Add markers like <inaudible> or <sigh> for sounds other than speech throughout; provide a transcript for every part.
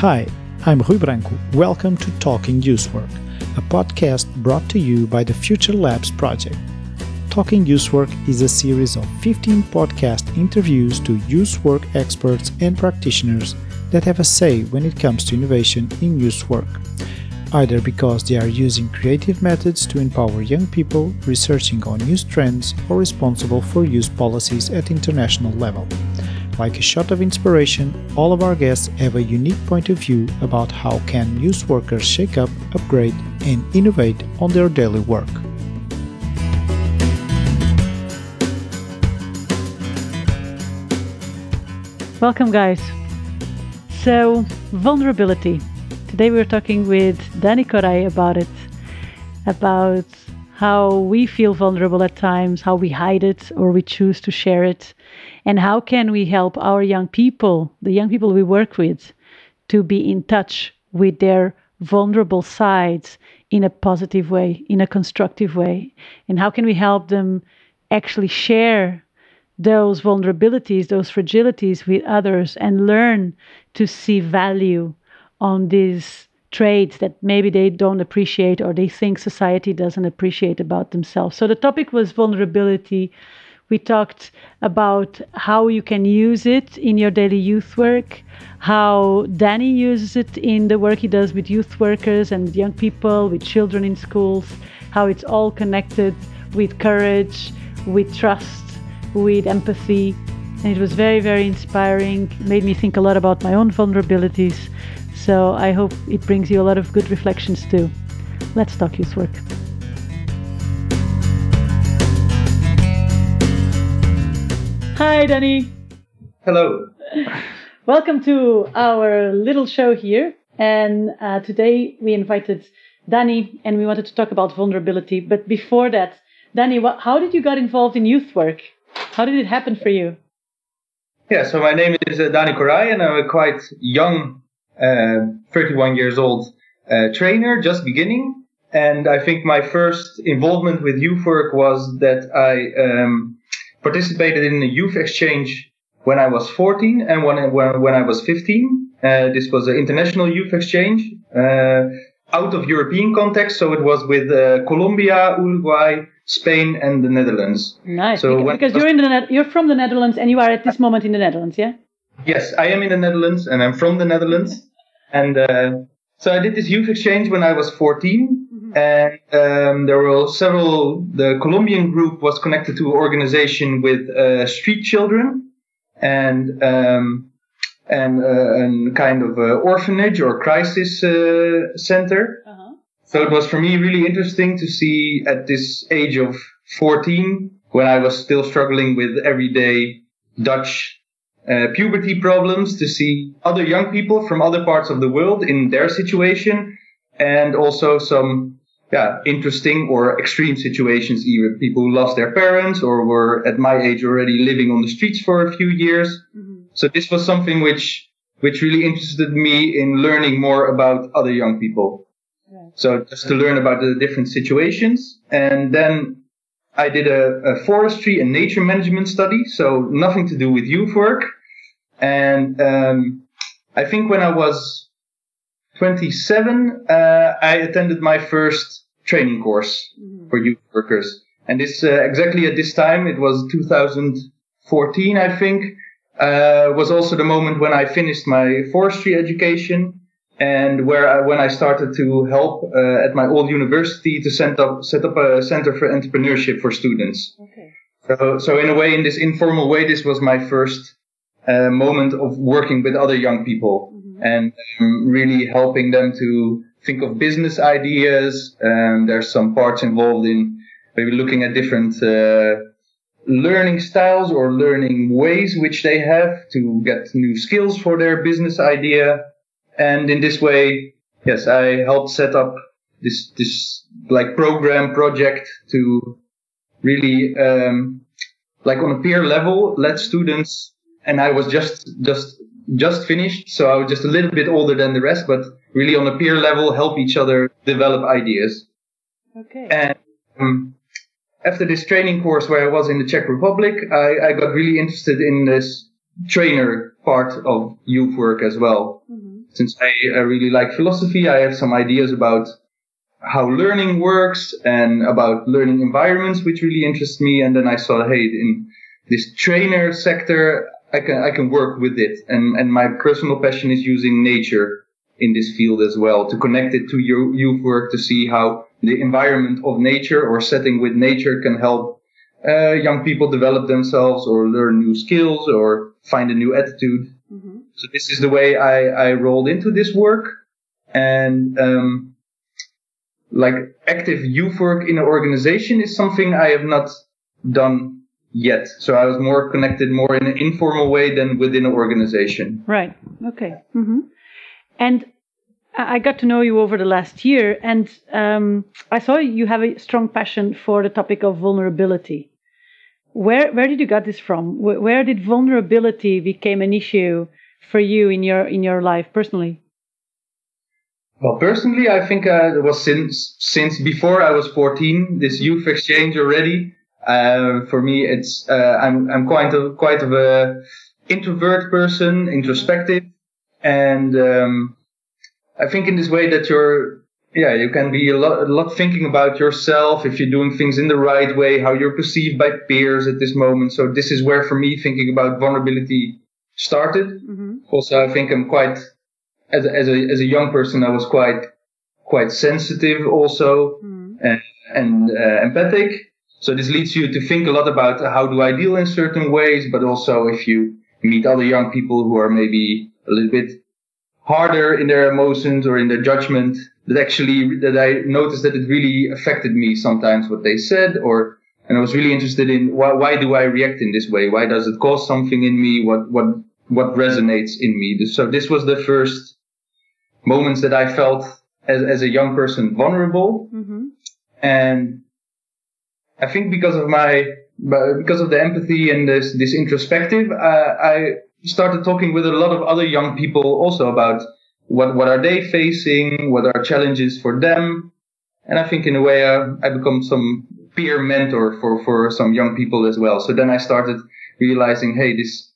Hi, I'm Rui Branco. Welcome to Talking Youth Work, a podcast brought to you by the Future Labs project. Talking Youth Work is a series of 15 podcast interviews to youth work experts and practitioners that have a say when it comes to innovation in youth work, either because they are using creative methods to empower young people, researching on youth trends, or responsible for youth policies at international level. Like a shot of inspiration, all of our guests have a unique point of view about how can youth workers shake up, upgrade, and innovate on their daily work. Welcome, guys. So, vulnerability. Today we're talking with Dani Koray about it, about how we feel vulnerable at times, how we hide it or we choose to share it, and how can we help our young people, the young people we work with, to be in touch with their vulnerable sides in a positive way, in a constructive way, and how can we help them actually share those vulnerabilities, those fragilities with others and learn to see value on these traits that maybe they don't appreciate or they think society doesn't appreciate about themselves. So the topic was vulnerability. We talked about how you can use it in your daily youth work, how Danny uses it in the work he does with youth workers and young people, with children in schools, how it's all connected with courage, with trust, with empathy. And it was very, very inspiring, made me think a lot about my own vulnerabilities. So I hope it brings you a lot of good reflections too. Let's talk youth work. Hi, Danny. Hello. Welcome to our little show here. And uh, today we invited Danny and we wanted to talk about vulnerability. But before that, Danny, what, how did you get involved in youth work? How did it happen for you? Yeah, so my name is uh, Dani Koray and I'm a quite young, uh, 31 years old uh, trainer, just beginning. And I think my first involvement with youth work was that I um, participated in a youth exchange when I was 14 and when, when, when I was 15. Uh, this was an international youth exchange uh, out of European context. So it was with uh, Colombia, Uruguay, Spain, and the Netherlands. Nice. So because because you're in the you're from the Netherlands and you are at this <laughs> moment in the Netherlands, yeah? Yes, I am in the Netherlands and I'm from the Netherlands. <laughs> And uh, so I did this youth exchange when I was 14. And um, there were several, the Colombian group was connected to an organization with uh, street children and um, and uh, and kind of uh, orphanage or crisis uh, center. Uh-huh. So it was for me really interesting to see at this age of 14, when I was still struggling with everyday Dutch uh, puberty problems, to see other young people from other parts of the world in their situation, and also some yeah interesting or extreme situations, either people who lost their parents or were at my age already living on the streets for a few years. So this was something which which really interested me in learning more about other young people. Right. So just to learn about the different situations. And then I did a, a forestry and nature management study. So nothing to do with youth work. And, um, I think when I was 27, uh, I attended my first training course for youth workers. And this, uh, exactly at this time, it was 2014, I think, uh, was also the moment when I finished my forestry education and where I, when I started to help uh, at my old university to set up set up a center for entrepreneurship for students. Okay. So, so in a way, in this informal way, this was my first uh, moment of working with other young people and really helping them to think of business ideas. And there's some parts involved in maybe looking at different uh, learning styles or learning ways which they have to get new skills for their business idea. And in this way, yes, I helped set up this, this like program project to really, um, like on a peer level, let students, and I was just, just, just finished. So I was just a little bit older than the rest, but really on a peer level, help each other develop ideas. Okay. And um, after this training course where I was in the Czech Republic, I, I got really interested in this trainer part of youth work as well. Mhm. since I, I really like philosophy, I have some ideas about how learning works and about learning environments, which really interest me. And then I saw, hey, in this trainer sector, I can I can work with it. And and my personal passion is using nature in this field as well to connect it to your youth work to see how the environment of nature or setting with nature can help uh, young people develop themselves or learn new skills or find a new attitude. Mm-hmm. So this is the way I, I rolled into this work and, um, like active youth work in an organization is something I have not done yet. So I was more connected more in an informal way than within an organization. Right. Okay. Mm-hmm. And I got to know you over the last year, and um, I saw you have a strong passion for the topic of vulnerability. Where where did you get this from? Where did vulnerability become an issue for you in your in your life personally? Well, personally, I think uh, it was since since before I was 14. This mm-hmm. youth exchange already. Uh, for me, it's uh, I'm I'm quite a quite of a introvert person, introspective, and um, I think in this way that you're, yeah, you can be a lot, a lot thinking about yourself if you're doing things in the right way, how you're perceived by peers at this moment. So this is where, for me, thinking about vulnerability started. Mm-hmm. Also, I think I'm quite, as a, as a as a young person, I was quite quite sensitive also mm-hmm. and, and uh, empathic. So this leads you to think a lot about how do I deal in certain ways, but also if you meet other young people who are maybe a little bit harder in their emotions or in their judgment that actually that I noticed that it really affected me sometimes what they said or and I was really interested in why, why do I react in this way? Why does it cause something in me? What what what resonates in me? So this was the first moments that I felt as as a young person vulnerable, mm-hmm. and I think because of my because of the empathy and this this introspective, uh, I started talking with a lot of other young people also about what what are they facing, what are challenges for them, and I think in a way uh, I become some peer mentor for for some young people as well. So then I started realizing, hey, this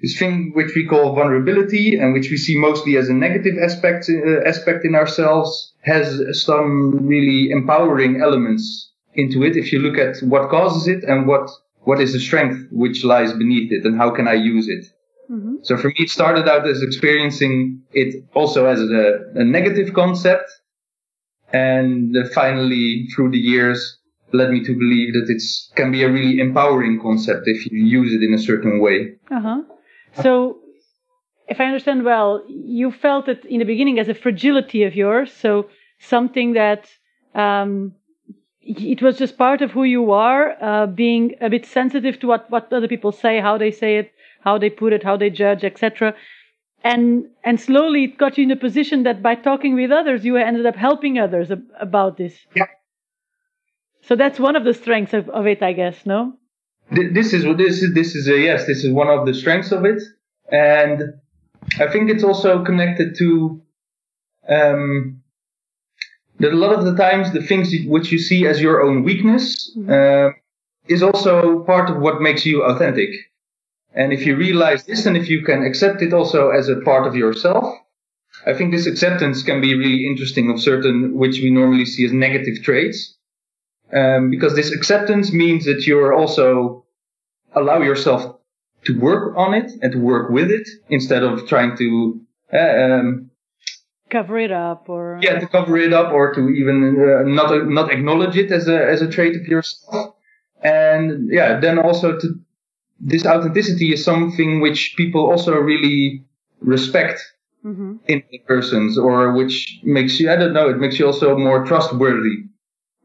this thing which we call vulnerability and which we see mostly as a negative aspect uh, aspect in ourselves has some really empowering elements into it if you look at what causes it and what what is the strength which lies beneath it and how can I use it? Mm-hmm. So for me, it started out as experiencing it also as a, a negative concept. And finally, through the years, led me to believe that it can be a really empowering concept if you use it in a certain way. Uh-huh. So, if I understand well, you felt it in the beginning as a fragility of yours. So, something that um, it was just part of who you are, uh, being a bit sensitive to what, what other people say, how they say it, how they put it, how they judge, etc. And and slowly it got you in a position that by talking with others, you ended up helping others ab- about this. Yeah. So that's one of the strengths of, of it, I guess. No. This is this is this is a yes. This is one of the strengths of it, and I think it's also connected to um, that a lot of the times the things which you see as your own weakness uh, is also part of what makes you authentic. And if you realize this and if you can accept it also as a part of yourself, I think this acceptance can be really interesting of certain, which we normally see as negative traits. Um, because this acceptance means that you're also allow yourself to work on it and to work with it instead of trying to uh, um, cover it up or yeah to cover it up or to even uh, not not acknowledge it as a as a trait of yourself and yeah then also to this authenticity is something which people also really respect mm-hmm. in persons or which makes you i don't know it makes you also more trustworthy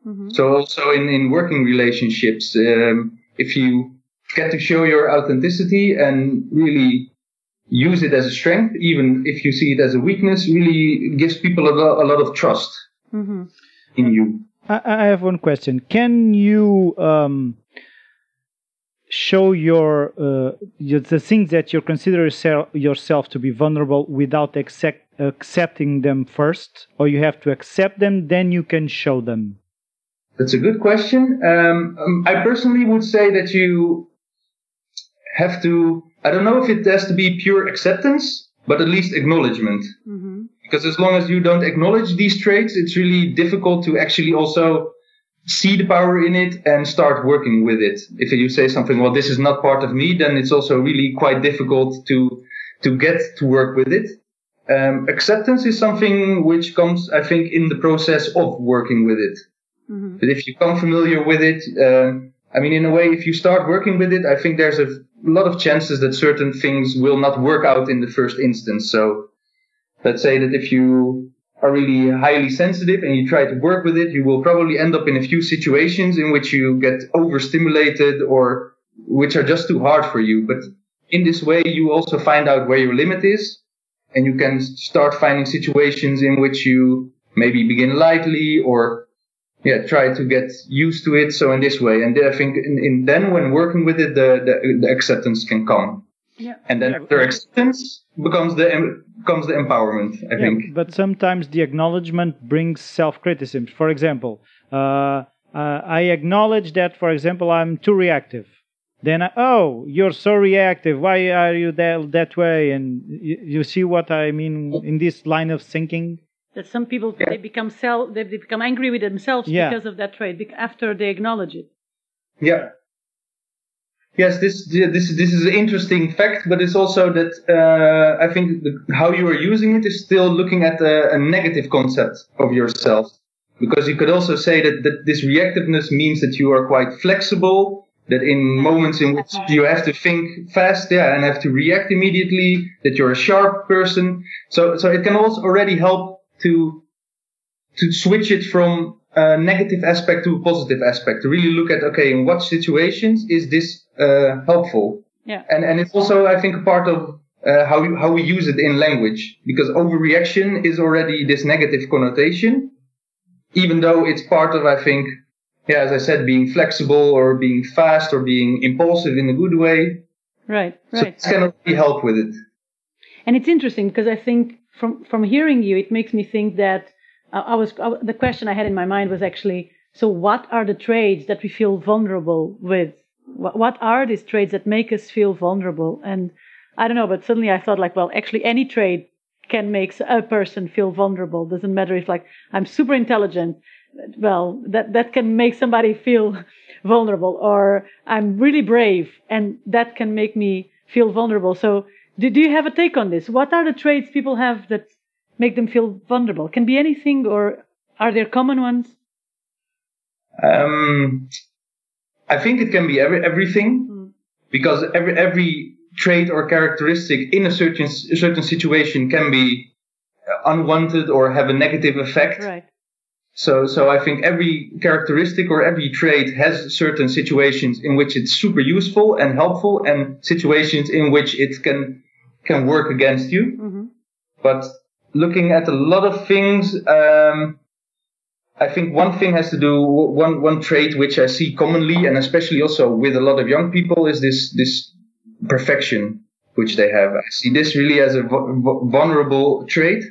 mm-hmm. so also in in working relationships um, if you get to show your authenticity and really use it as a strength, even if you see it as a weakness, really gives people a, lo- a lot of trust mm-hmm. in you. I, I, have one question. Can you um, show your, uh, the things that you consider yourself to be vulnerable without accept, accepting them first, or you have to accept them, then you can show them? That's a good question. Um, um I personally would say that you have to I don't know if it has to be pure acceptance but at least acknowledgement. Mm-hmm. Because as long as you don't acknowledge these traits, it's really difficult to actually also see the power in it and start working with it. If you say something, well, this is not part of me, then it's also really quite difficult to to get to work with it. Um, acceptance is something which comes, I think, in the process of working with it. Mm-hmm. But if you come familiar with it, um, I mean, in a way, if you start working with it, I think there's a lot of chances that certain things will not work out in the first instance. So let's say that if you are really highly sensitive and you try to work with it, you will probably end up in a few situations in which you get overstimulated or which are just too hard for you. But in this way, you also find out where your limit is and you can start finding situations in which you maybe begin lightly or yeah, try to get used to it. So in this way, and I think in, in then when working with it, the, the, the acceptance can come. Yeah. And then Yeah. after acceptance becomes the em- comes the empowerment. I Yeah, think. but sometimes the acknowledgement brings self-criticism. For example, uh, uh, I acknowledge that, for example, I'm too reactive. Then, I, oh, you're so reactive. Why are you that, that way? And you, you see what I mean in this line of thinking? That some people Yeah. they become self they, they become angry with themselves Yeah. because of that trait after they acknowledge it. Yeah. Yes, this this this is an interesting fact, but it's also that uh, I think the, how you are using it is still looking at a, a negative concept of yourself, because you could also say that, that this reactiveness means that you are quite flexible, that in moments in which <laughs> you have to think fast, yeah, and have to react immediately, that you're a sharp person. So so it can also already help to to switch it from a negative aspect to a positive aspect to really look at okay in what situations is this uh, helpful Yeah. and and it's also i think a part of uh, how you, how we use it in language because overreaction is already this negative connotation even though it's part of i think yeah as i said being flexible or being fast or being impulsive in a good way Right. right so Right. this can help with it And it's interesting because I think from from hearing you, it makes me think that uh, I was uh, the question I had in my mind was actually so what are the traits that we feel vulnerable with? What, what are these traits that make us feel vulnerable? And I don't know, but suddenly I thought like, well, actually any trait can make a person feel vulnerable. Doesn't matter if like I'm super intelligent. Well, that that can make somebody <laughs> feel vulnerable, or I'm really brave, and that can make me feel vulnerable. So do, do you have a take on this? What are the traits people have that make them feel vulnerable? Can be anything, or are there common ones? Um, I think it can be every, everything Mm. because every every trait or characteristic in a certain a certain situation can be unwanted or have a negative effect. Right. So so I think every characteristic or every trait has certain situations in which it's super useful and helpful, and situations in which it can can work against you. hmm But looking at a lot of things, um, I think one thing has to do one one trait which I see commonly, and especially also with a lot of young people, is this this perfection which they have. I see this really as a vu- vu- vulnerable trait,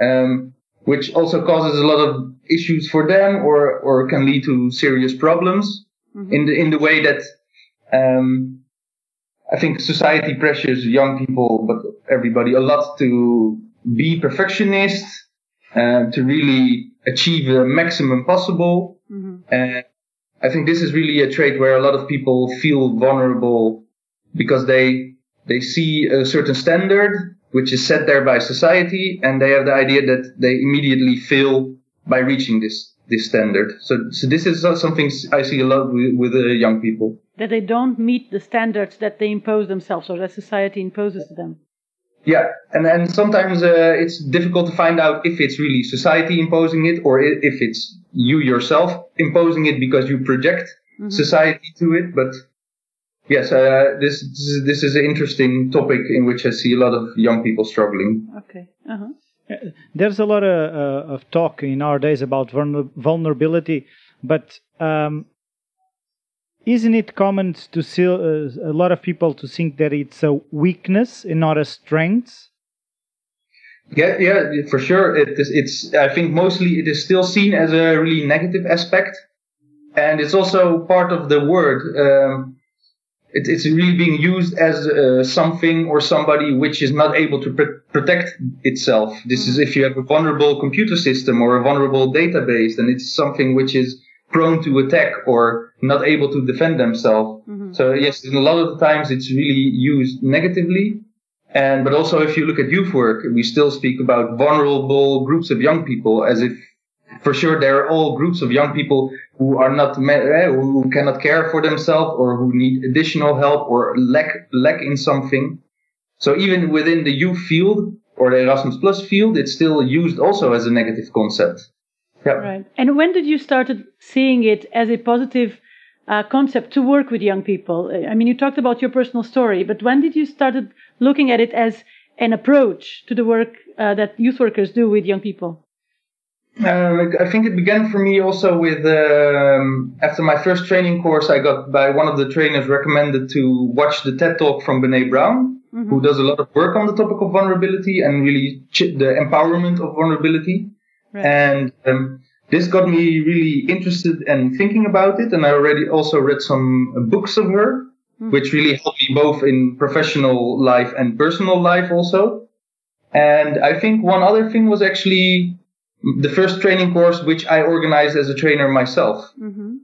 um, which also causes a lot of issues for them, or or can lead to serious problems hmm in the in the way that um, I think society pressures young people, but everybody a lot to be perfectionist, uh, to really achieve the maximum possible. hmm And I think this is really a trait where a lot of people feel vulnerable because they they see a certain standard which is set there by society, and they have the idea that they immediately fail by reaching this this standard. So so this is something I see a lot with, with uh, young people. That they don't meet the standards that they impose themselves or that society imposes to them. Yeah, and and sometimes uh, it's difficult to find out if it's really society imposing it or if it's you yourself imposing it because you project Mhm. society to it. But yes, uh, this this is, an interesting topic in which I see a lot of young people struggling. Okay. Uh-huh. Uh, There's a lot of, uh, of talk in our days about vulnerability, but um, isn't it common to see uh, a lot of people to think that it's a weakness and not a strength? Yeah, yeah, for sure. It is. It's. I think mostly it is still seen as a really negative aspect, and it's also part of the word. Um, it, it's really being used as uh, something or somebody which is not able to pr- protect itself. This is if you have a vulnerable computer system or a vulnerable database, then it's something which is prone to attack or not able to defend themselves. Mm-hmm. So yes, in a lot of the times it's really used negatively. And, but also if you look at youth work, we still speak about vulnerable groups of young people as if for sure there are all groups of young people who are not eh, who cannot care for themselves or who need additional help or lack lack in something. So even within the youth field or the Erasmus Plus field, it's still used also as a negative concept. Yeah. Right. And when did you started seeing it as a positive uh, concept to work with young people? I mean, you talked about your personal story, but when did you started looking at it as an approach to the work uh, that youth workers do with young people? Uh, I think it began for me also with um, after my first training course, I got by one of the trainers recommended to watch the TED Talk from Brene Brown, mm-hmm. who does a lot of work on the topic of vulnerability and really ch- the empowerment of vulnerability. Right. And um, this got me really interested and in thinking about it. And I already also read some books of her, mm-hmm. which really helped me both in professional life and personal life also. And I think one other thing was actually the first training course which I organized as a trainer myself. Mm-hmm.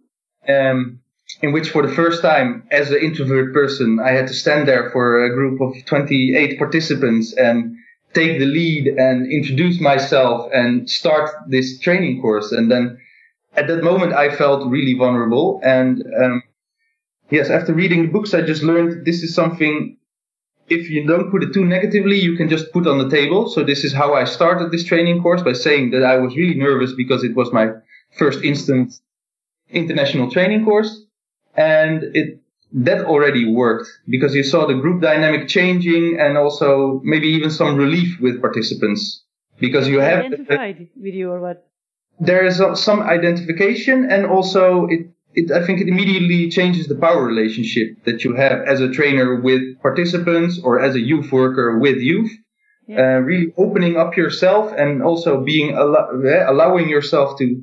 Um, in which for the first time as an introvert person, I had to stand there for a group of 28 participants and take the lead and introduce myself and start this training course. And then at that moment, I felt really vulnerable. And, um, yes, after reading the books, I just learned this is something if you don't put it too negatively, you can just put on the table. So this is how I started this training course by saying that I was really nervous because it was my first instant international training course. And it, that already worked because you saw the group dynamic changing and also maybe even some relief with participants because you have identified with you or what? There is some identification and also it it, I think it immediately changes the power relationship that you have as a trainer with participants or as a youth worker with youth. Yeah. Uh, really opening up yourself and also being al- allowing yourself to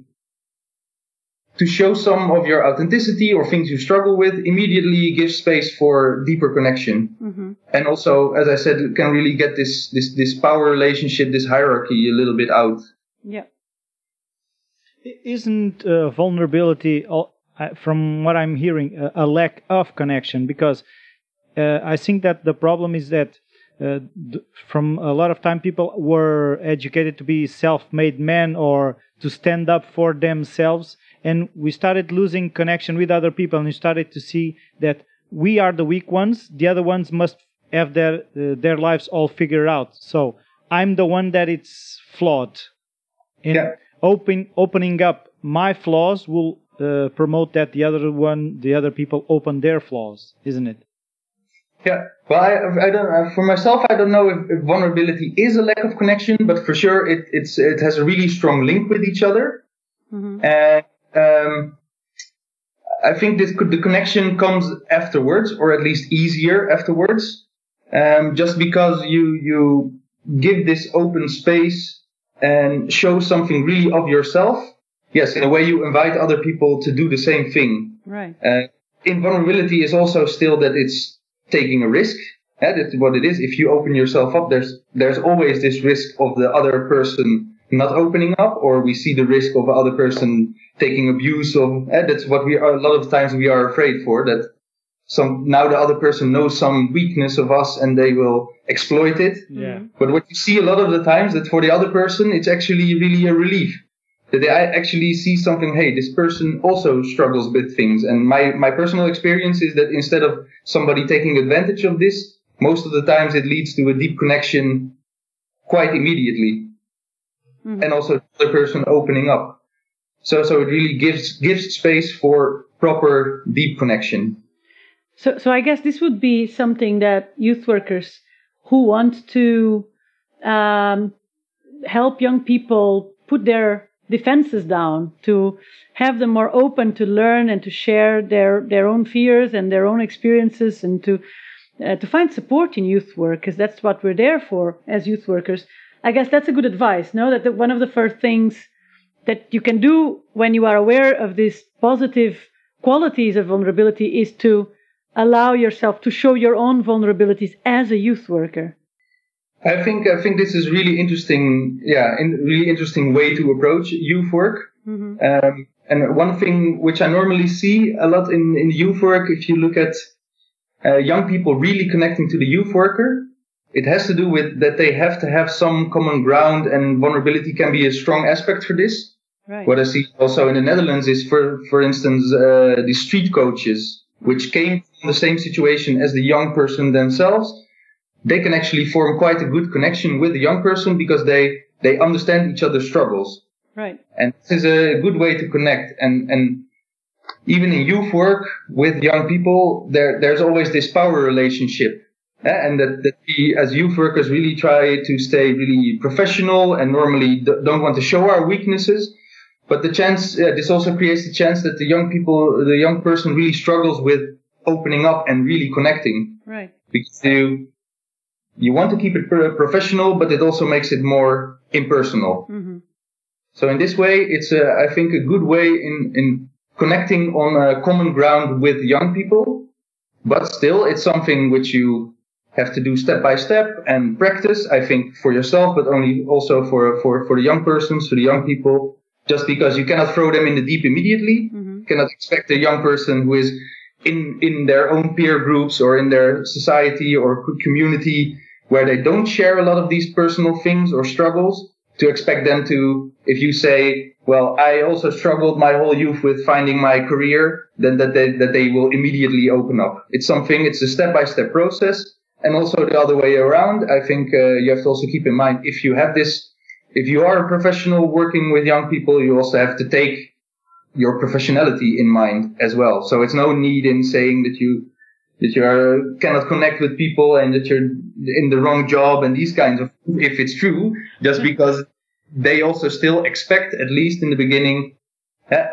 to show some of your authenticity or things you struggle with immediately gives space for deeper connection mm-hmm. and also as i said can really get this this this power relationship this hierarchy a little bit out yeah isn't uh, vulnerability from what I'm hearing, a, a lack of connection because uh, I think that the problem is that uh, from a lot of time people were educated to be self-made men or to stand up for themselves and we started losing connection with other people and we started to see that we are the weak ones the other ones must have their uh, their lives all figured out so i'm the one that it's flawed and yeah. open opening up my flaws will uh, promote that the other one, the other people open their flaws, isn't it? Yeah. Well, I, I don't. Uh, for myself, I don't know if, if, vulnerability is a lack of connection, but for sure, it it's it has a really strong link with each other. Mm-hmm. And um, I think this could, the connection comes afterwards, or at least easier afterwards, um, just because you you give this open space and show something really of yourself yes, in a way you invite other people to do the same thing. Right. Uh, invulnerability is also still that it's taking a risk. Yeah, that's what it is. If you open yourself up, there's there's always this risk of the other person not opening up, or we see the risk of the other person taking abuse of. Eh, that's what we are. A lot of times we are afraid for that. Some now the other person knows some weakness of us and they will exploit it. Yeah. But what you see a lot of the times that for the other person it's actually really a relief that they actually see something, hey, this person also struggles with things. And my, my personal experience is that instead of somebody taking advantage of this, most of the times it leads to a deep connection quite immediately. Mm-hmm. And also the person opening up. So, so it really gives, gives space for proper deep connection. So, so I guess this would be something that youth workers who want to um, help young people put their defenses down, to have them more open to learn and to share their, their own fears and their own experiences and to, uh, to find support in youth work, because that's what we're there for as youth workers. I guess that's a good advice, no? That the, one of the first things that you can do when you are aware of these positive qualities of vulnerability is to allow yourself to show your own vulnerabilities as a youth worker? I think I think this is really interesting. Yeah, in, really interesting way to approach youth work. Mm-hmm. Um, and one thing which I normally see a lot in in youth work, if you look at uh, young people really connecting to the youth worker, it has to do with that they have to have some common ground, and vulnerability can be a strong aspect for this. Right. What I see also in the Netherlands is, for for instance, uh, the street coaches, which came from the same situation as the young person themselves they can actually form quite a good connection with the young person because they they understand each other's struggles. Right. And this is a good way to connect. And and even in youth work with young people, there there's always this power relationship. Yeah? And that, that we as youth workers really try to stay really professional and normally don't want to show our weaknesses. But the chance, uh, this also creates the chance that the young people, the young person really struggles with opening up and really connecting. Right. Because you, you want to keep it professional, but it also makes it more impersonal. Mm-hmm. So in this way, it's a, I think a good way in, in connecting on a common ground with young people, but still it's something which you have to do step by step and practice, I think for yourself, but only also for, for, for the young persons, for the young people, just because you cannot throw them in the deep immediately, mm-hmm. cannot expect a young person who is in, in their own peer groups or in their society or community where they don't share a lot of these personal things or struggles to expect them to, if you say, well, I also struggled my whole youth with finding my career, then that they, that they will immediately open up. It's something, it's a step by step process. And also the other way around, I think uh, you have to also keep in mind if you have this, if you are a professional working with young people, you also have to take your professionality in mind as well. So it's no need in saying that you that you are, cannot connect with people and that you're in the wrong job and these kinds of if it's true just because they also still expect at least in the beginning uh,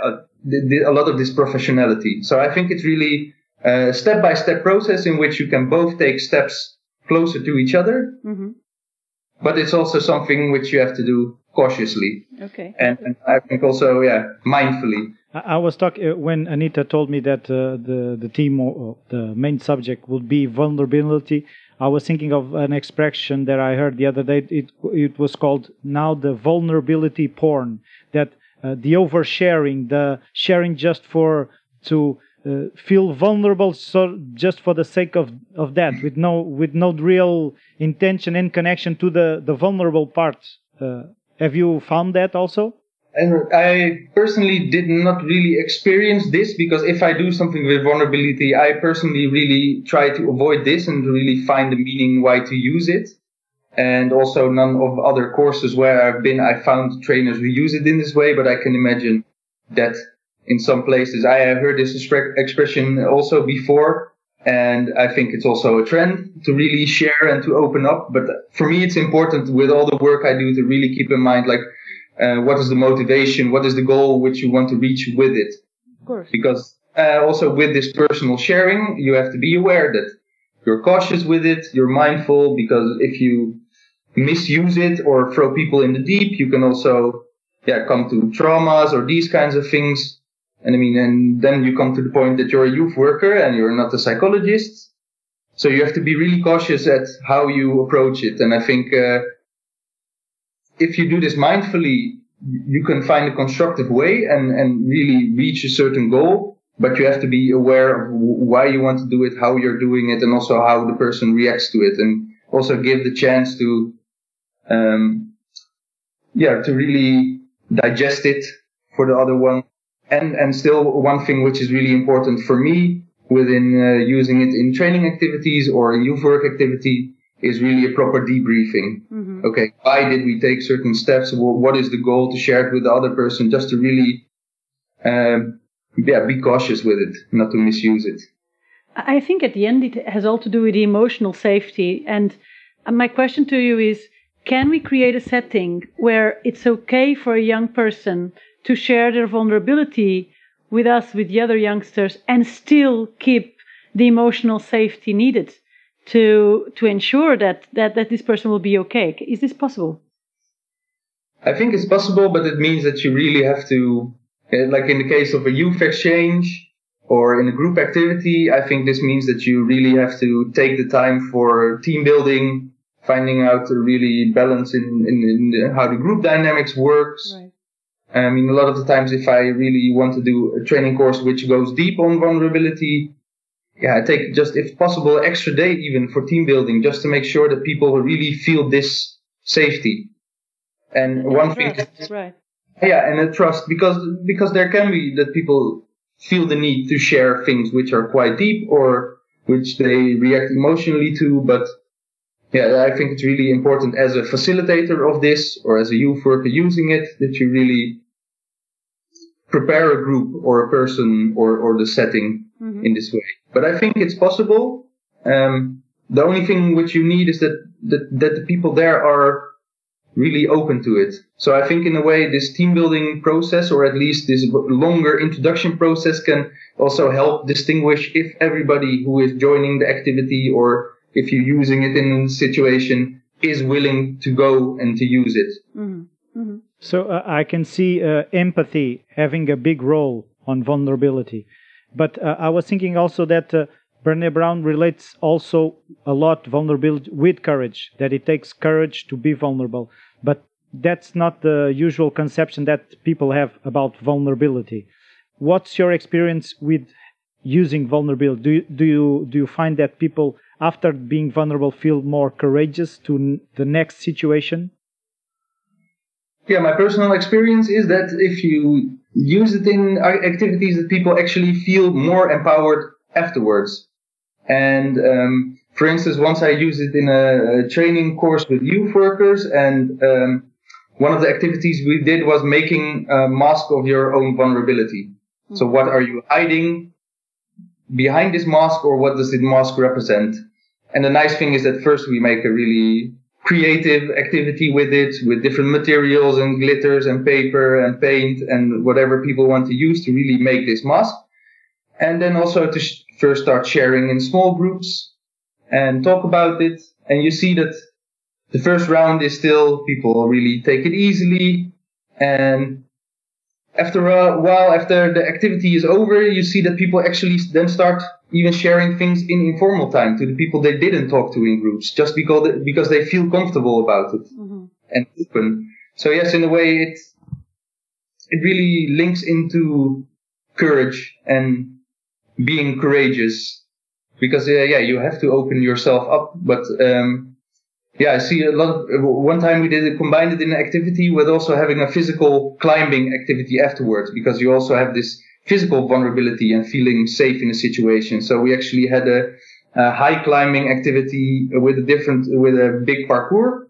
a lot of this professionality so i think it's really a step by step process in which you can both take steps closer to each other mm-hmm. but it's also something which you have to do cautiously okay and, and i think also yeah mindfully I was talking uh, when Anita told me that uh, the the theme or the main subject would be vulnerability. I was thinking of an expression that I heard the other day. It it was called now the vulnerability porn. That uh, the oversharing, the sharing just for to uh, feel vulnerable, so just for the sake of of that, with no with no real intention and connection to the the vulnerable parts. Uh, have you found that also? And I personally did not really experience this because if I do something with vulnerability, I personally really try to avoid this and really find the meaning why to use it. And also none of other courses where I've been, I found trainers who use it in this way, but I can imagine that in some places I have heard this expression also before. And I think it's also a trend to really share and to open up. But for me, it's important with all the work I do to really keep in mind, like, uh, what is the motivation? What is the goal which you want to reach with it? Of course. Because uh, also with this personal sharing, you have to be aware that you're cautious with it, you're mindful, because if you misuse it or throw people in the deep, you can also yeah come to traumas or these kinds of things. And I mean, and then you come to the point that you're a youth worker and you're not a psychologist. So you have to be really cautious at how you approach it. And I think uh, if you do this mindfully, you can find a constructive way and, and really reach a certain goal. But you have to be aware of why you want to do it, how you're doing it, and also how the person reacts to it, and also give the chance to, um, yeah, to really digest it for the other one. And and still one thing which is really important for me within uh, using it in training activities or in youth work activity is really a proper debriefing. Mm-hmm. Okay, why did we take certain steps? What is the goal to share it with the other person? Just to really, um, yeah, be cautious with it, not to misuse it. I think at the end it has all to do with the emotional safety. And my question to you is, can we create a setting where it's okay for a young person to share their vulnerability with us, with the other youngsters, and still keep the emotional safety needed? to to ensure that that that this person will be okay. Is this possible? I think it's possible, but it means that you really have to, uh, like in the case of a youth exchange or in a group activity, I think this means that you really have to take the time for team building, finding out a really balance in, in, in the, how the group dynamics works. Right. I mean, a lot of the times, if I really want to do a training course which goes deep on vulnerability, yeah, I take just, if possible, extra day even for team building, just to make sure that people really feel this safety. And one thing, right. yeah, and a trust because because there can be that people feel the need to share things which are quite deep or which they react emotionally to. But yeah, I think it's really important as a facilitator of this or as a youth worker using it that you really prepare a group or a person or, or the setting mm-hmm. in this way. But I think it's possible. Um, the only thing which you need is that, that, that the people there are really open to it. So I think in a way this team building process or at least this longer introduction process can also help distinguish if everybody who is joining the activity or if you're using it in a situation is willing to go and to use it. Mm-hmm. Mm-hmm. So uh, I can see uh, empathy having a big role on vulnerability. But uh, I was thinking also that uh, Brené Brown relates also a lot vulnerability with courage, that it takes courage to be vulnerable. But that's not the usual conception that people have about vulnerability. What's your experience with using vulnerability? Do you, do you, do you find that people, after being vulnerable, feel more courageous to the next situation? Yeah, my personal experience is that if you use it in activities that people actually feel more empowered afterwards. And um, for instance, once I used it in a, a training course with youth workers, and um, one of the activities we did was making a mask of your own vulnerability. So, what are you hiding behind this mask, or what does this mask represent? And the nice thing is that first we make a really creative activity with it, with different materials and glitters and paper and paint and whatever people want to use to really make this mask. And then also to sh- first start sharing in small groups and talk about it. And you see that the first round is still people really take it easily. And after a while, after the activity is over, you see that people actually then start even sharing things in informal time to the people they didn't talk to in groups, just because they, because they feel comfortable about it mm-hmm. and open. So yes, in a way, it it really links into courage and being courageous because uh, yeah, you have to open yourself up. But um, yeah, I see a lot. One time we did it, combined it in an activity with also having a physical climbing activity afterwards because you also have this physical vulnerability and feeling safe in a situation. So we actually had a, a high climbing activity with a different with a big parkour.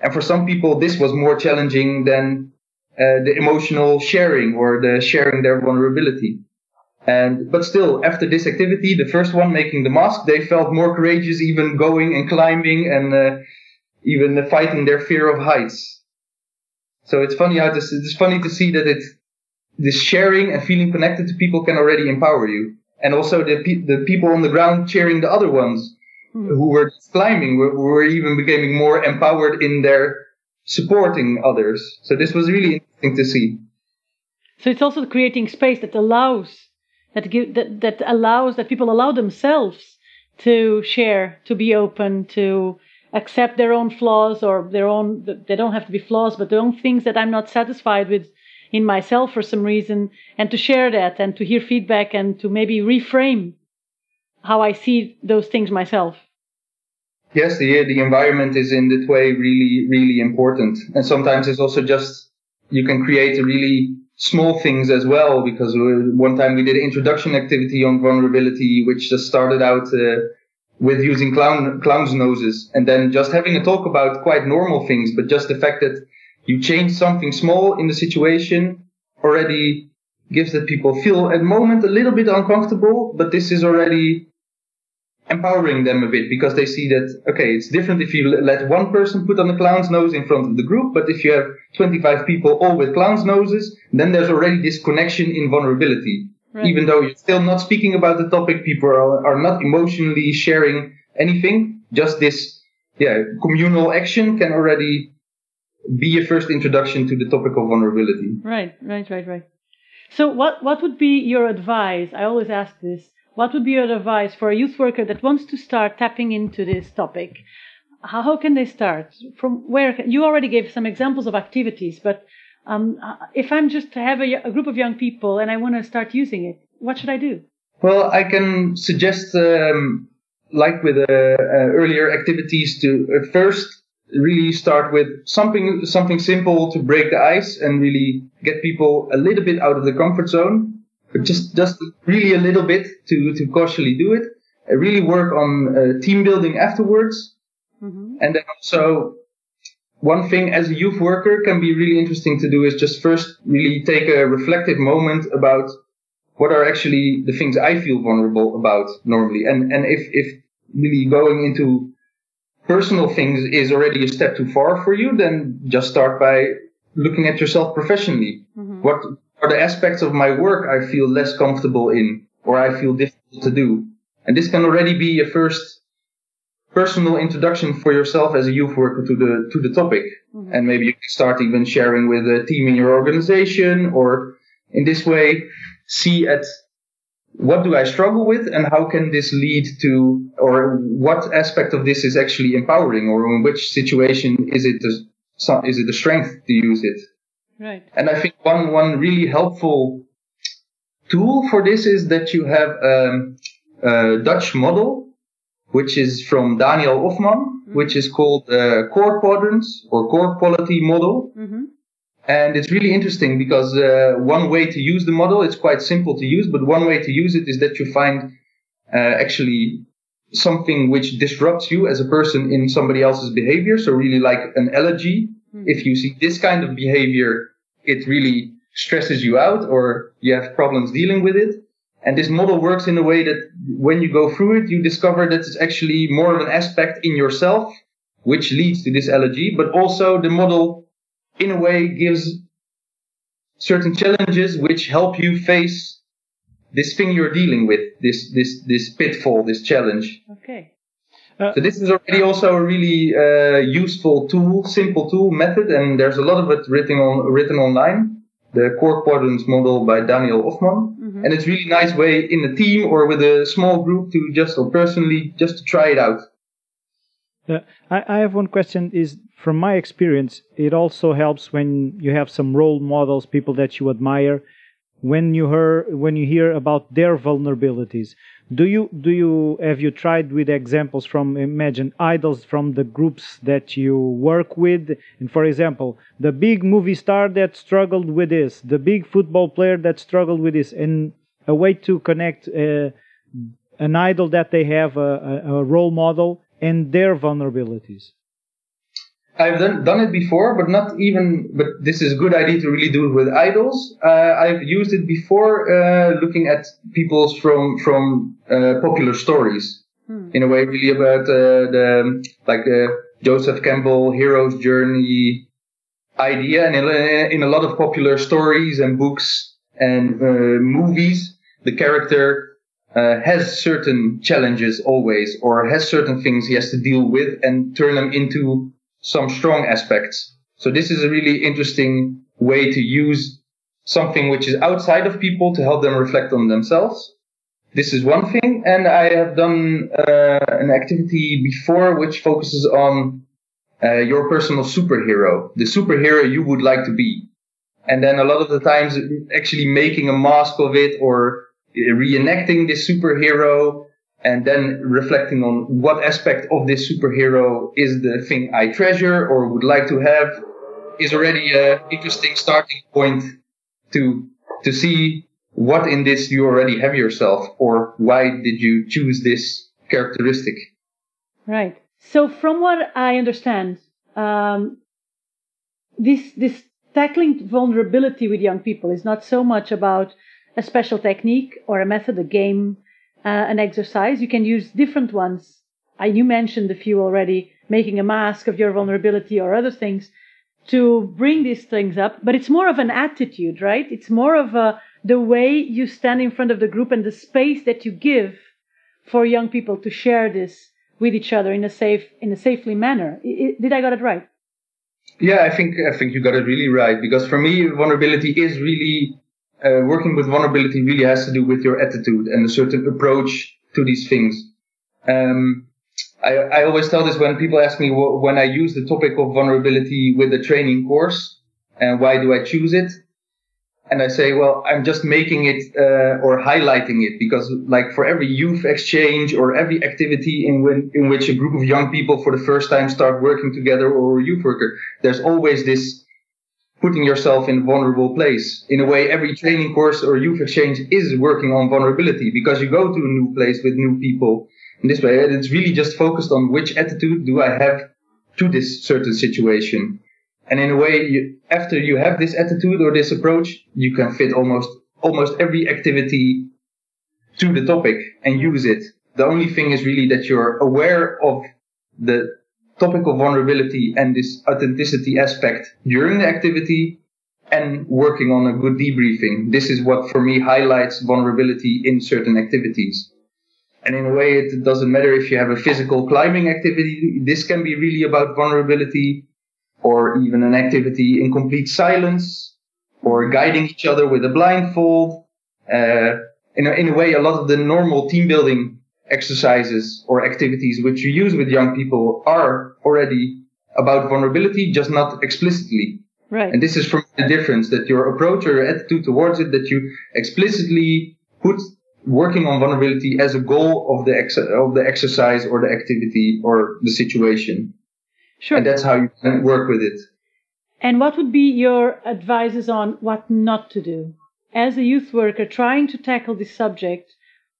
And for some people, this was more challenging than uh, the emotional sharing or the sharing their vulnerability. And, but still, after this activity, the first one making the mask, they felt more courageous even going and climbing and, uh, even fighting their fear of heights. So it's funny how this, it's funny to see that it, this sharing and feeling connected to people can already empower you. And also the, pe- the people on the ground cheering the other ones hmm. who were climbing were, were even becoming more empowered in their supporting others. So this was really interesting to see. So it's also creating space that allows that give, that that allows that people allow themselves to share, to be open, to accept their own flaws or their own they don't have to be flaws, but their own things that I'm not satisfied with in myself for some reason, and to share that and to hear feedback and to maybe reframe how I see those things myself. Yes, the the environment is in that way really really important, and sometimes it's also just you can create really small things as well because one time we did an introduction activity on vulnerability which just started out uh, with using clown clown's noses and then just having a talk about quite normal things but just the fact that you change something small in the situation already gives that people feel at the moment a little bit uncomfortable but this is already empowering them a bit because they see that okay it's different if you let one person put on a clown's nose in front of the group but if you have 25 people all with clown's noses then there's already this connection in vulnerability right. even though you're still not speaking about the topic people are, are not emotionally sharing anything just this yeah communal action can already be a first introduction to the topic of vulnerability right right right right So, what what would be your advice? I always ask this. What would be your advice for a youth worker that wants to start tapping into this topic? How, how can they start? From where? Can, you already gave some examples of activities, but um, uh, if I'm just to have a, a, group of young people and I want to start using it, what should I do? Well, I can suggest, um, like with uh, uh, earlier activities, to at first really start with something something simple to break the ice and really get people a little bit out of the comfort zone, but just just really a little bit to to cautiously do it. Uh, really work on uh, team building afterwards, mm-hmm. and then also one thing as a youth worker can be really interesting to do is just first really take a reflective moment about what are actually the things I feel vulnerable about normally. And, and if, if really going into personal things is already a step too far for you, then just start by looking at yourself professionally. Mm-hmm. What are the aspects of my work I feel less comfortable in or I feel difficult to do? And this can already be a first personal introduction for yourself as a youth worker to the to the topic, mm-hmm. and maybe you can start even sharing with a team in your organization, or in this way see at what do I struggle with and how can this lead to, or what aspect of this is actually empowering, or in which situation is it the, is it the strength to use it? Right. And I think one one really helpful tool for this is that you have um, a Dutch model, which is from Daniel Ofman, mm-hmm. which is called uh, core quadrants or core quality model. Mm-hmm. And it's really interesting because uh, one way to use the model, it's quite simple to use, but one way to use it is that you find uh, actually something which disrupts you as a person in somebody else's behavior. So really like an allergy. Mm-hmm. If you see this kind of behavior, it really stresses you out or you have problems dealing with it. And this model works in a way that when you go through it, you discover that it's actually more of an aspect in yourself, which leads to this allergy, but also the model in a way gives certain challenges which help you face this thing you're dealing with, this this this pitfall, this challenge. Okay. Uh, so this is already also a really uh, useful tool, simple tool method, and there's a lot of it written on written online. The core quadrants model by Daniel Ofman, mm-hmm. and it's really nice way in a team or with a small group to just or personally just to try it out. Uh, I, I have one question. Is from my experience, it also helps when you have some role models, people that you admire, when you hear when you hear about their vulnerabilities. Do you do you have you tried with examples from imagine idols from the groups that you work with? And for example, the big movie star that struggled with this, the big football player that struggled with this, and a way to connect uh, an idol that they have a, a, a role model and their vulnerabilities. I've done, done it before, but not even, but this is a good idea to really do it with idols. Uh, I've used it before, uh, looking at people's from, from, uh, popular stories. Hmm. In a way, really about, uh, the, like, uh, Joseph Campbell, hero's journey idea. And in, in a lot of popular stories and books and, uh, movies, the character, has certain challenges always, or has certain things he has to deal with and turn them into some strong aspects. So this is a really interesting way to use something which is outside of people to help them reflect on themselves. This is one thing. And I have done uh, an activity before which focuses on uh, your personal superhero, the superhero you would like to be. And then a lot of the times actually making a mask of it or reenacting this superhero and then reflecting on what aspect of this superhero is the thing I treasure or would like to have is already an interesting starting point to to see what in this you already have yourself or why did you choose this characteristic. Right. So from what I understand, um, this this tackling vulnerability with young people is not so much about a special technique or a method, a game, uh, an exercise. You can use different ones. I, you mentioned a few already, making a mask of your vulnerability or other things to bring these things up. But it's more of an attitude, right? It's more of a, the way you stand in front of the group and the space that you give for young people to share this with each other in a safe, in a safely manner. I, did I got it right? Yeah, I think I think you got it really right because for me, vulnerability is really uh, working with vulnerability really has to do with your attitude and a certain approach to these things. Um, I, I always tell this when people ask me wh- when I use the topic of vulnerability with the training course and why do I choose it? And I say, well, I'm just making it uh, or highlighting it because, like, for every youth exchange or every activity in, when, in which a group of young people for the first time start working together or a youth worker, there's always this putting yourself in a vulnerable place. In a way, every training course or youth exchange is working on vulnerability because you go to a new place with new people in this way. It's really just focused on which attitude do I have to this certain situation. And in a way, you, after you have this attitude or this approach, you can fit almost, almost every activity to the topic and use it. The only thing is really that you're aware of the topic of vulnerability and this authenticity aspect during the activity and working on a good debriefing. This is what for me highlights vulnerability in certain activities. And in a way, it doesn't matter if you have a physical climbing activity. This can be really about vulnerability or even an activity in complete silence or guiding each other with a blindfold. Uh, in a, in a way, a lot of the normal team building exercises or activities which you use with young people are already about vulnerability, just not explicitly. Right. And this is from the difference that your approach or your attitude towards it, that you explicitly put working on vulnerability as a goal of the ex- of the exercise or the activity or the situation. Sure. And that's how you can work with it. And what would be your advices on what not to do? As a youth worker trying to tackle this subject,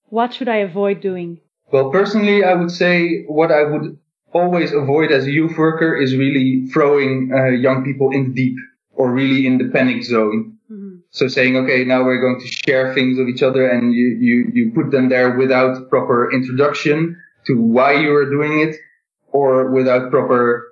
what should I avoid doing? Well, personally, I would say what I would always avoid as a youth worker is really throwing uh, young people in the deep or really in the panic zone. Mm-hmm. So saying, okay, now we're going to share things with each other and you, you, you put them there without proper introduction to why you are doing it or without proper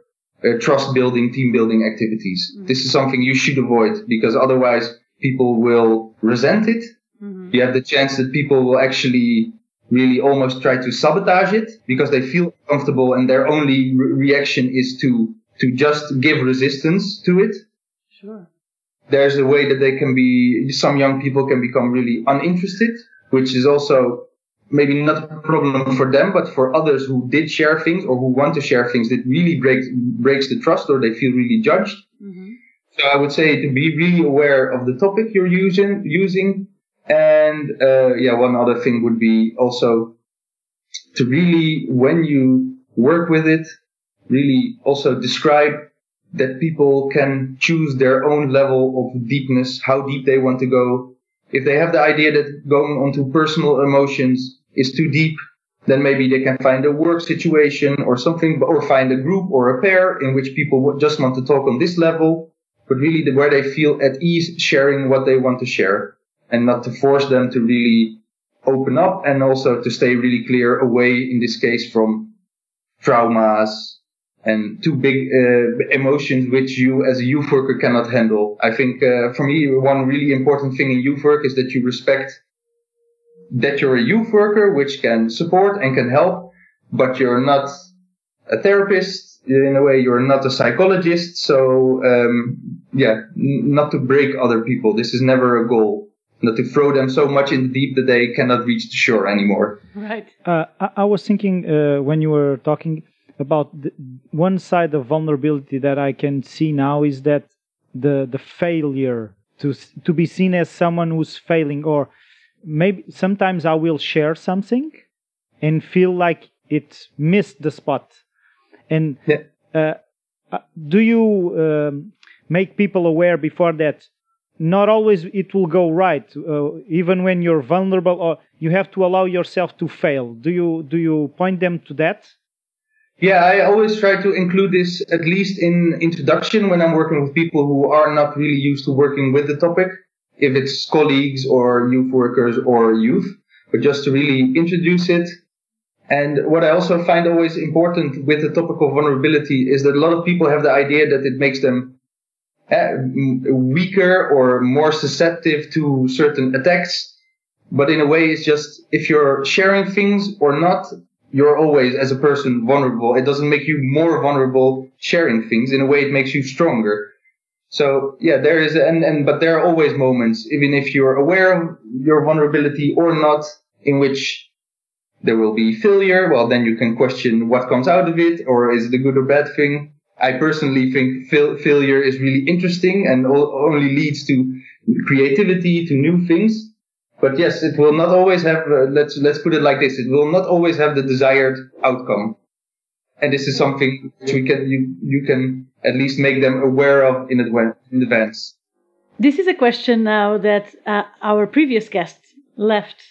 uh, trust building, team building activities. Mm-hmm. This is something you should avoid because otherwise people will resent it. Mm-hmm. You have the chance that people will actually really almost try to sabotage it because they feel comfortable and their only re- reaction is to, to just give resistance to it Sure. there's a way that they can be, some young people can become really uninterested, which is also maybe not a problem for them, but for others who did share things or who want to share things that really breaks, breaks the trust or they feel really judged. Mm-hmm. So I would say to be really aware of the topic you're using, using. And, uh, yeah, one other thing would be also to really, when you work with it, really also describe that people can choose their own level of deepness, how deep they want to go. If they have the idea that going onto personal emotions is too deep, then maybe they can find a work situation or something, or find a group or a pair in which people just want to talk on this level, but really the, where they feel at ease sharing what they want to share and not to force them to really open up and also to stay really clear away in this case from traumas and too big uh, emotions which you as a youth worker cannot handle. I think uh, for me one really important thing in youth work is that you respect that you're a youth worker which can support and can help, but you're not a therapist in a way. You're not a psychologist, so um, yeah, n- not to break other people. This is never a goal. Not to throw them so much in the deep that they cannot reach the shore anymore. Right. Uh, I, I was thinking uh, when you were talking about the, one side of vulnerability that I can see now is that the the failure to to be seen as someone who's failing, or maybe sometimes I will share something and feel like it missed the spot. And Yeah. uh, uh, do you um, make people aware before that? Not always it will go right, uh, even when you're vulnerable, or you have to allow yourself to fail. Do you do you point them to that? Yeah, I always try to include this at least in introduction when I'm working with people who are not really used to working with the topic, if it's colleagues or youth workers or youth, but just to really introduce it. And what I also find always important with the topic of vulnerability is that a lot of people have the idea that it makes them Eh, weaker or more susceptible to certain attacks. But in a way, it's just if you're sharing things or not, you're always, as a person, vulnerable. It doesn't make you more vulnerable sharing things. In a way, it makes you stronger. So yeah, there is, and, and, but there are always moments, even if you're aware of your vulnerability or not, in which there will be failure. Well, then you can question what comes out of it, or is it a good or bad thing? I personally think fail, failure is really interesting and only leads to creativity, to new things. But yes, it will not always have, uh, let's, let's put it like this. It will not always have the desired outcome. And this is something which we can, you, you can at least make them aware of in advance. This is a question now that uh, our previous guest left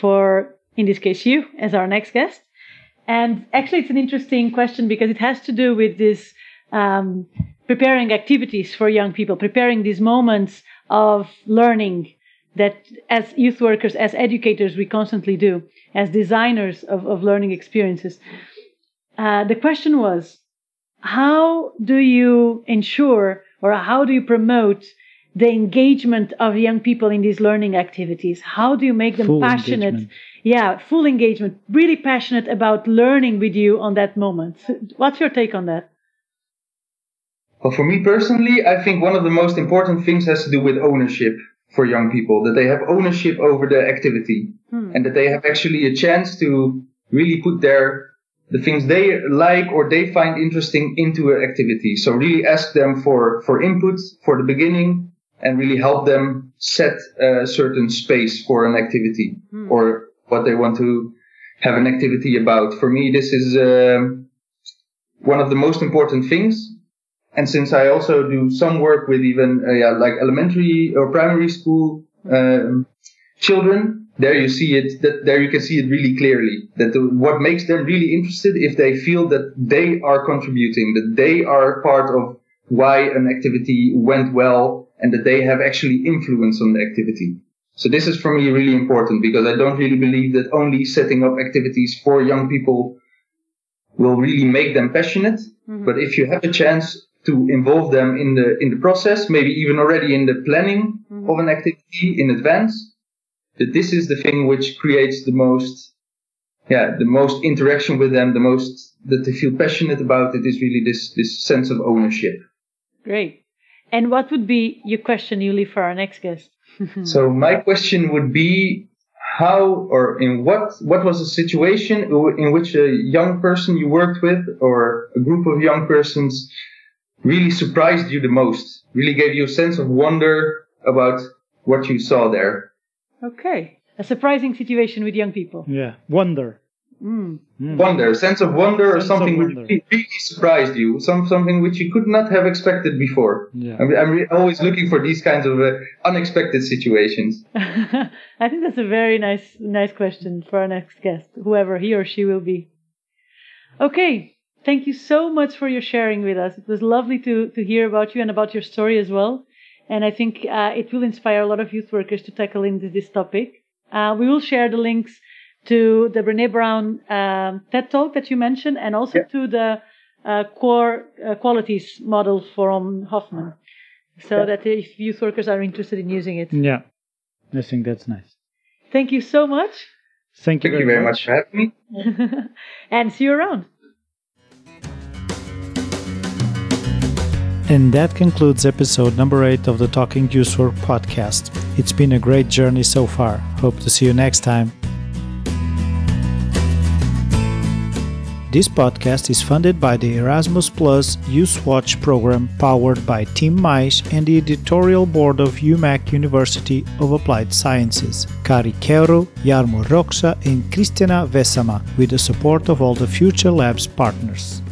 for, in this case, you as our next guest. And actually, it's an interesting question because it has to do with this um, preparing activities for young people, preparing these moments of learning that as youth workers, as educators, we constantly do, as designers of, of learning experiences. Uh, the question was, how do you ensure or how do you promote the engagement of young people in these learning activities? How do you make them full passionate? Engagement. Yeah, full engagement, really passionate about learning with you on that moment. What's your take on that? Well, for me personally, I think one of the most important things has to do with ownership for young people, that they have ownership over the activity hmm. and that they have actually a chance to really put their the things they like or they find interesting into an activity. So really ask them for, for input for the beginning and really help them set a certain space for an activity hmm. or what they want to have an activity about. For me, this is uh, one of the most important things. And since I also do some work with even uh, yeah, like elementary or primary school um, children, there you see it that there you can see it really clearly that the, what makes them really interested if they feel that they are contributing that they are part of why an activity went well and that they have actually influence on the activity so this is for me really important because i don't really believe that only setting up activities for young people will really make them passionate mm-hmm. but if you have a chance to involve them in the in the process maybe even already in the planning mm-hmm. of an activity in advance that this is the thing which creates the most, yeah, the most interaction with them, the most that they feel passionate about it is really this, this sense of ownership. Great. And what would be your question you leave for our next guest? <laughs> so my question would be how or in what what was the situation in which a young person you worked with or a group of young persons really surprised you the most really gave you a sense of wonder about what you saw there Okay. A surprising situation with young people. Yeah. Wonder. Mm. Mm. Wonder, sense of wonder sense or something wonder. which really surprised you, some something which you could not have expected before. Yeah. I'm, I'm re- always looking for these kinds of uh, unexpected situations. <laughs> I think that's a very nice nice question for our next guest, whoever he or she will be. Okay, thank you so much for your sharing with us. It was lovely to to hear about you and about your story as well. And I think uh, it will inspire a lot of youth workers to tackle into this topic. Uh, we will share the links to the Brene Brown um, TED Talk that you mentioned and also yeah. to the uh, core uh, qualities model from Ofman. So yeah. that if youth workers are interested in using it. Yeah, I think that's nice. Thank you so much. Thank you, Thank very, you very much. much for having me. <laughs> and see you around. And that concludes episode number 8 of the Talking Youth Work podcast. It's been a great journey so far. Hope to see you next time. This podcast is funded by the Erasmus Plus Youth Watch program powered by Tim Mais and the editorial board of HUMAK University of Applied Sciences, Kari Keuro, Jarmo Roksa and Kristina Vesama with the support of all the Future Labs partners.